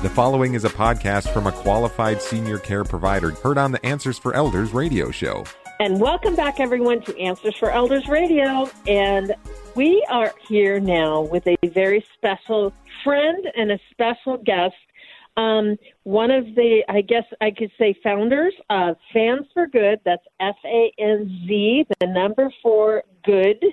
The following is a podcast from a qualified senior care provider heard on the Answers for Elders radio show. And welcome back, everyone, to Answers for Elders Radio. And we are here now with a very special friend and a special guest. Um, one of the, I guess I could say, founders of Fans for Good. That's F A N Z, the number four good.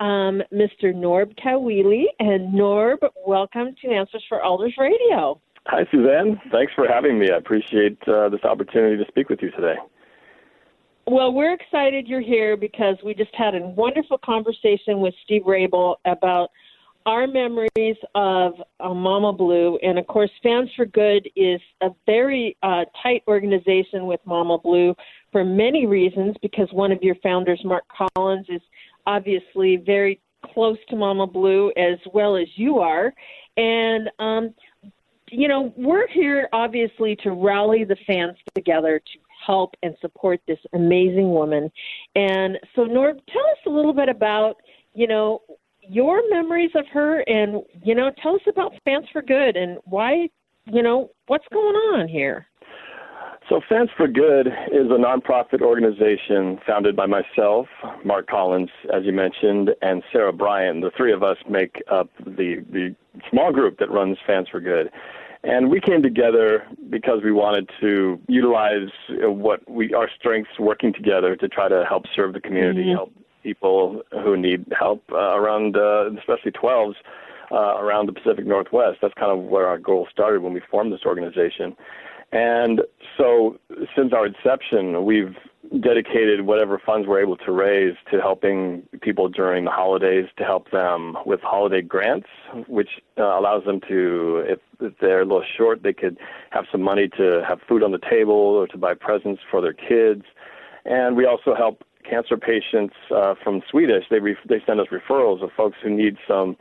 Um, Mr. Norb Kawili. And Norb, welcome to Answers for Elders Radio. Hi, Suzanne. Thanks for having me. I appreciate uh, this opportunity to speak with you today. Well, we're excited you're here because we just had a wonderful conversation with Steve Raible about our memories of uh, Mama Blue. And of course, Fans for Good is a very uh, tight organization with Mama Blue for many reasons because one of your founders, Mark Collins, is obviously very close to Mama Blue as well as you are. And um, you know, we're here obviously to rally the fans together to help and support this amazing woman. And so, Norb, tell us a little bit about, you know, your memories of her and, you know, tell us about Fans for Good and why, you know, what's going on here. So, Fans for Good is a nonprofit organization founded by myself, Mark Collins, as you mentioned, and Sarah Bryan. The three of us make up the, the small group that runs Fans for Good. And we came together because we wanted to utilize what we our strengths working together to try to help serve the community, mm-hmm. help people who need help uh, around, uh, especially 12s uh, around the Pacific Northwest. That's kind of where our goal started when we formed this organization. And so, since our inception, we've dedicated whatever funds we're able to raise to helping people during the holidays to help them with holiday grants, which uh, allows them to, if, if they're a little short, they could have some money to have food on the table or to buy presents for their kids. And we also help cancer patients uh, from Swedish. They re- they send us referrals of folks who need some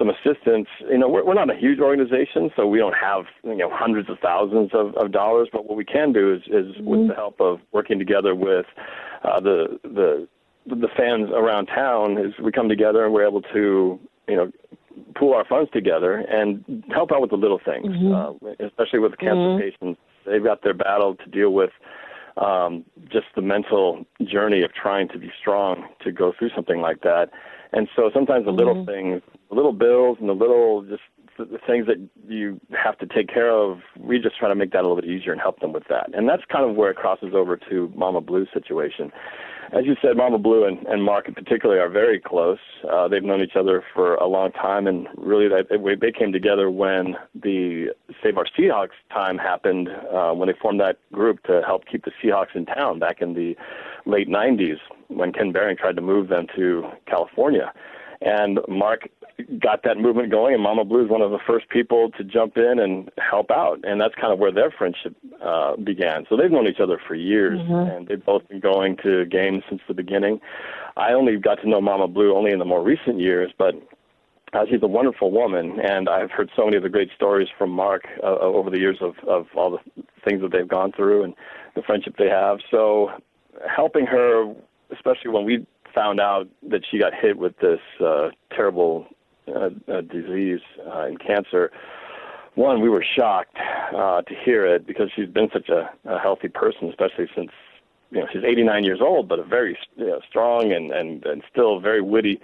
some assistance. You know, we're, we're not a huge organization, so we don't have you know hundreds of thousands of, of dollars. But what we can do is, is mm-hmm. with the help of working together with uh, the the the fans around town, is we come together and we're able to you know pool our funds together and help out with the little things, mm-hmm. uh, especially with cancer mm-hmm. patients. They've got their battle to deal with um, just the mental journey of trying to be strong to go through something like that. And so sometimes the little mm-hmm. things, the little bills and the little just the things that you have to take care of, we just try to make that a little bit easier and help them with that. And that's kind of where it crosses over to Mama Blue's situation. As you said, Mama Blue and, and Mark in particular are very close. Uh, they've known each other for a long time, and really that, they came together when the Save Our Seahawks time happened, uh, when they formed that group to help keep the Seahawks in town back in the late 90s when Ken Behring tried to move them to California. And Mark got that movement going, and Mama Blue is one of the first people to jump in and help out, and that's kind of where their friendship uh, began. So they've known each other for years, mm-hmm. and they've both been going to games since the beginning. I only got to know Mama Blue only in the more recent years, but uh, she's a wonderful woman, and I've heard so many of the great stories from Mark uh, over the years of, of all the things that they've gone through and the friendship they have. So helping her, especially when we found out that she got hit with this uh, terrible uh, uh, disease uh, and cancer, one, we were shocked uh, to hear it because she's been such a, a healthy person, especially since you know she's 89 years old, but a very you know, strong and and and still very witty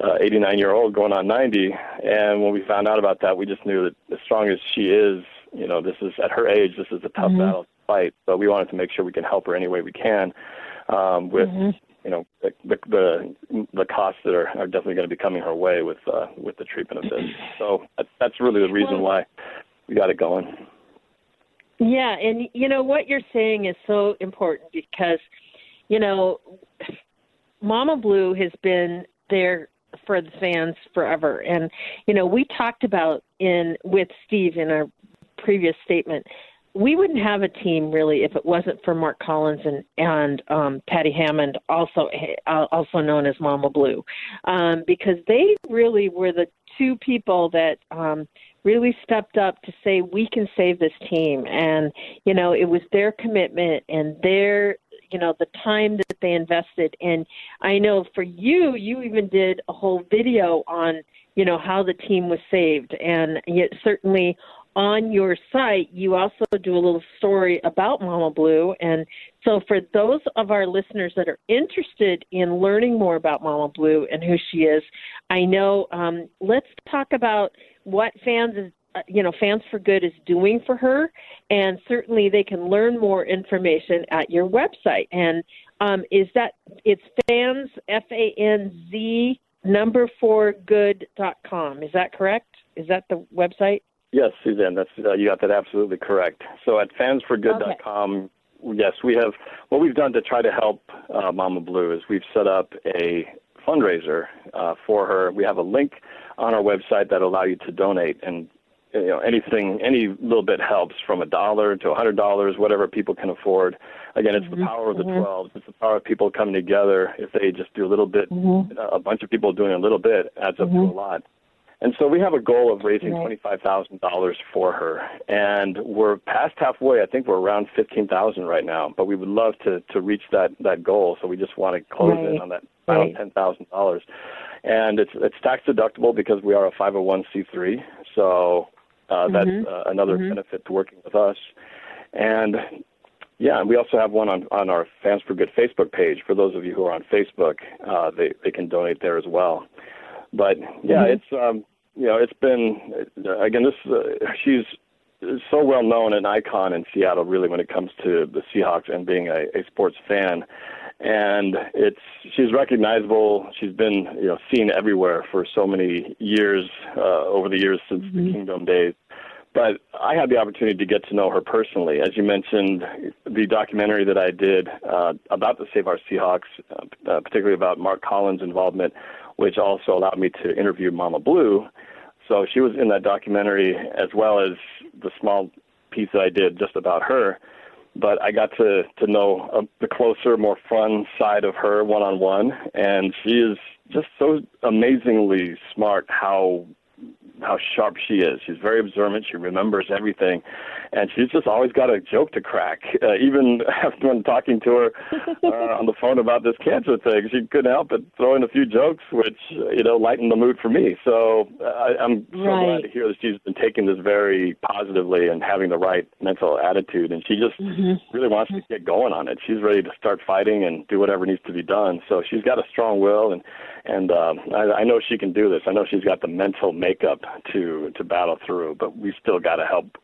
uh, 89 year old going on 90. And when we found out about that, we just knew that as strong as she is, you know, this is at her age, this is a tough mm-hmm. battle to fight. But we wanted to make sure we can help her any way we can um, with mm-hmm you know the the the costs that are, are definitely going to be coming her way with uh, with the treatment of this. So that's really the reason why we got it going. Yeah, and you know what you're saying is so important because you know Mama Blue has been there for the fans forever, and you know we talked about in with Steve in our previous statement we wouldn't have a team really if it wasn't for Mark Collins and and um, Patty Hammond, also uh, also known as Mama Blue, um, because they really were the two people that um, really stepped up to say we can save this team, and you know it was their commitment and their you know the time that they invested and i know for you you even did a whole video on you know how the team was saved. And yet certainly on your site, you also do a little story about Mama Blue. And so, for those of our listeners that are interested in learning more about Mama Blue and who she is, I know um, let's talk about what fans is. Uh, you know, Fans for Good is doing for her, and certainly they can learn more information at your website. And um, is that it's fans F A N Z number four good dot com? Is that correct? Is that the website? Yes, Suzanne, that's uh, you got that absolutely correct. So at fansforgood.com, okay. yes, we have what we've done to try to help uh, Mama Blue is we've set up a fundraiser uh, for her. We have a link on our website that allow you to donate, and you know anything, any little bit helps from a dollar to a hundred dollars, whatever people can afford. Again, it's mm-hmm. the power of the mm-hmm. 12. It's the power of people coming together. If they just do a little bit, mm-hmm. a bunch of people doing a little bit adds up to a mm-hmm. lot. And so we have a goal of raising right. $25,000 for her. And we're past halfway. I think we're around 15,000 right now, but we would love to, to reach that, that goal. So we just want to close right. in on that final right. $10,000. And it's, it's tax deductible because we are a 501c3. So uh, mm-hmm. that's uh, another mm-hmm. benefit to working with us. And yeah, and we also have one on, on our Fans for Good Facebook page. For those of you who are on Facebook, uh, they, they can donate there as well. But yeah, mm-hmm. it's um, you know it's been again this uh, she's so well known an icon in Seattle really when it comes to the Seahawks and being a, a sports fan. And it's she's recognizable. She's been you know seen everywhere for so many years uh, over the years since mm-hmm. the Kingdome days. But I had the opportunity to get to know her personally. As you mentioned, the documentary that I did uh, about the Save Our Seahawks, uh, particularly about Mark Collins' involvement which also allowed me to interview Mama Blue. So she was in that documentary as well as the small piece that I did just about her. But I got to to know uh, the closer, more fun side of her one on one, and she is just so amazingly smart. How how sharp she is. She's very observant. She remembers everything, and she's just always got a joke to crack. Uh, even when talking to her uh, on the phone about this cancer thing, she couldn't help but throw in a few jokes, which you know lightened the mood for me. So uh, I, I'm so right. glad to hear that she's been taking this very positively and having the right mental attitude, and she just mm-hmm. really wants to get going on it. She's ready to start fighting and do whatever needs to be done. So she's got a strong will, and and um, I, I know she can do this. I know she's got the mental makeup to to battle through, but we still got to help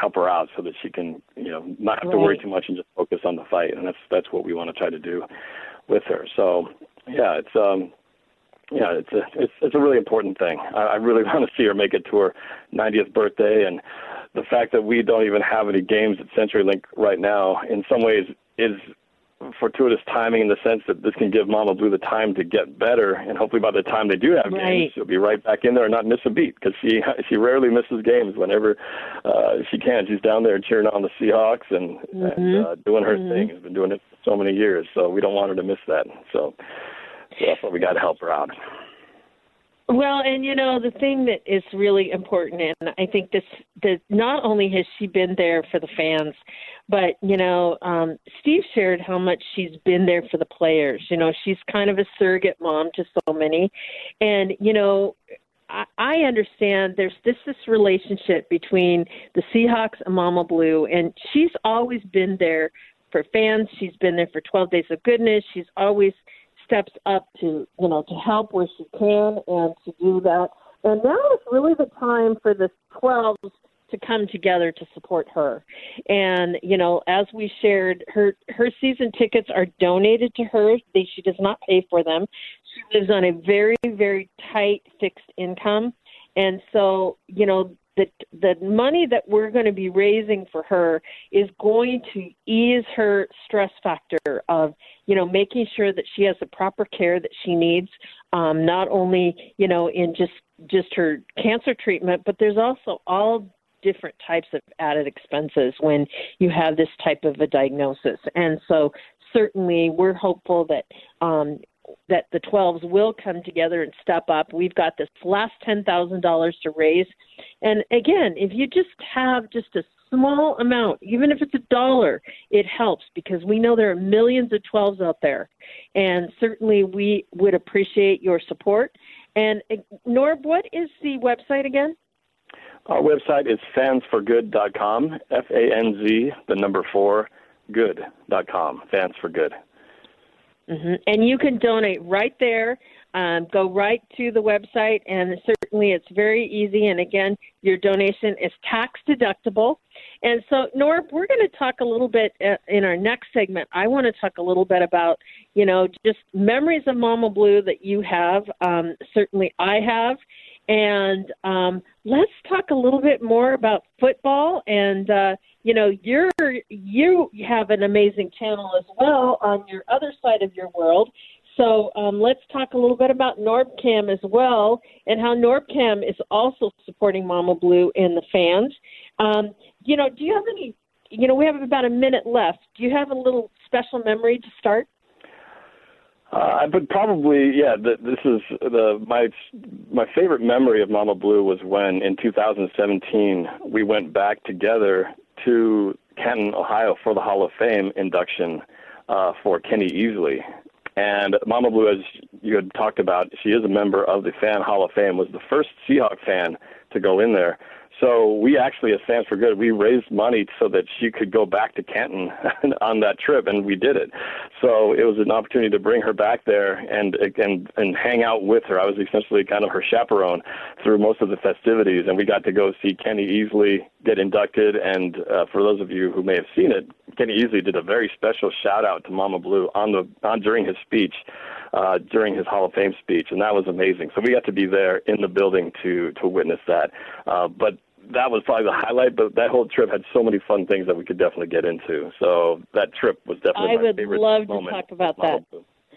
help her out so that she can you know not have to worry too much and just focus on the fight, and that's that's what we want to try to do with her. So yeah, it's um yeah, it's a it's it's a really important thing. I, I really want to see her make it to her 90th birthday, and the fact that we don't even have any games at CenturyLink right now, in some ways, is fortuitous timing in the sense that this can give Mama Blue the time to get better, and hopefully by the time they do have right. games, she'll be right back in there and not miss a beat because she she rarely misses games. Whenever uh, she can, she's down there cheering on the Seahawks and, mm-hmm. and uh, doing her mm-hmm. thing. Has been doing it for so many years, so we don't want her to miss that. So, so that's why we got to help her out. Well, and you know the thing that is really important, and I think this that not only has she been there for the fans, but you know um, Steve shared how much she's been there for the players. You know she's kind of a surrogate mom to so many, and you know I, I understand there's this this relationship between the Seahawks and Mama Blue, and she's always been there for fans. She's been there for 12 Days of Goodness. She's always steps up to you know to help where she can and to do that. And now is really the time for the 12s to come together to support her. And you know, as we shared, her her season tickets are donated to her. They, she does not pay for them. She lives on a very very tight fixed income, and so you know the the money that we're going to be raising for her is going to ease her stress factor of you know making sure that she has the proper care that she needs um, not only you know in just just her cancer treatment but there's also all different types of added expenses when you have this type of a diagnosis. And so certainly we're hopeful that um, that the 12s will come together and step up. We've got this last $10,000 to raise. And again, if you just have just a small amount, even if it's a dollar, it helps because we know there are millions of 12s out there. And certainly we would appreciate your support. And uh, Norb, what is the website again? Our website is fansforgood.com, F A N Z, the number four, good.com, fans for good. Mm-hmm. And you can donate right there. Um, go right to the website, and certainly it's very easy. And again, your donation is tax deductible. And so, Norb, we're going to talk a little bit uh, in our next segment. I want to talk a little bit about, you know, just memories of Mama Blue that you have. Um, certainly, I have. And um, let's talk a little bit more about football. And uh, you know, you're you have an amazing channel as well on your other side of your world. So um, let's talk a little bit about NorbCam as well, and how NorbCam is also supporting Mama Blue and the fans. Um, you know, do you have any? You know, we have about a minute left. Do you have a little special memory to start? Uh, but probably, yeah. The, this is the my my favorite memory of Mama Blue was when in 2017 we went back together to Canton, Ohio, for the Hall of Fame induction uh, for Kenny Easley. And Mama Blue, as you had talked about, she is a member of the Fan Hall of Fame. Was the first Seahawk fan to go in there. So we actually, as Fans for Good, we raised money so that she could go back to Canton on that trip, and we did it. So it was an opportunity to bring her back there and and and hang out with her. I was essentially kind of her chaperone through most of the festivities, and we got to go see Kenny Easley get inducted. And uh, for those of you who may have seen it, Kenny Easley did a very special shout out to Mama Blue on the on during his speech. Uh, during his Hall of Fame speech, and that was amazing. So we got to be there in the building to to witness that. Uh, but that was probably the highlight, but that whole trip had so many fun things that we could definitely get into. So that trip was definitely I my favorite. I would love to talk about that.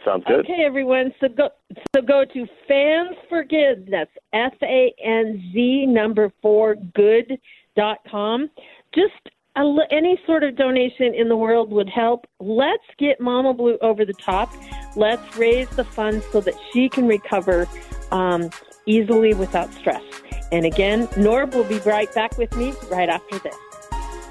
Sounds good. Okay, everyone. So go so go to Fans for Good. That's F A N Z number four good dot com. Just a, any sort of donation in the world would help. Let's get Mama Blue over the top. Let's raise the funds so that she can recover um, easily without stress. And again, Norb will be right back with me right after this.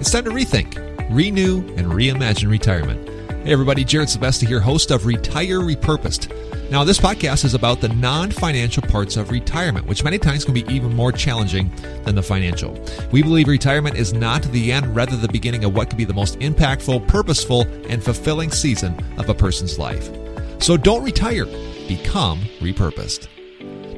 It's time to rethink, renew, and reimagine retirement. Hey everybody, Jared Sebesta here, host of Retire Repurposed. Now, this podcast is about the non financial parts of retirement, which many times can be even more challenging than the financial. We believe retirement is not the end, rather, the beginning of what could be the most impactful, purposeful, and fulfilling season of a person's life. So don't retire, become repurposed.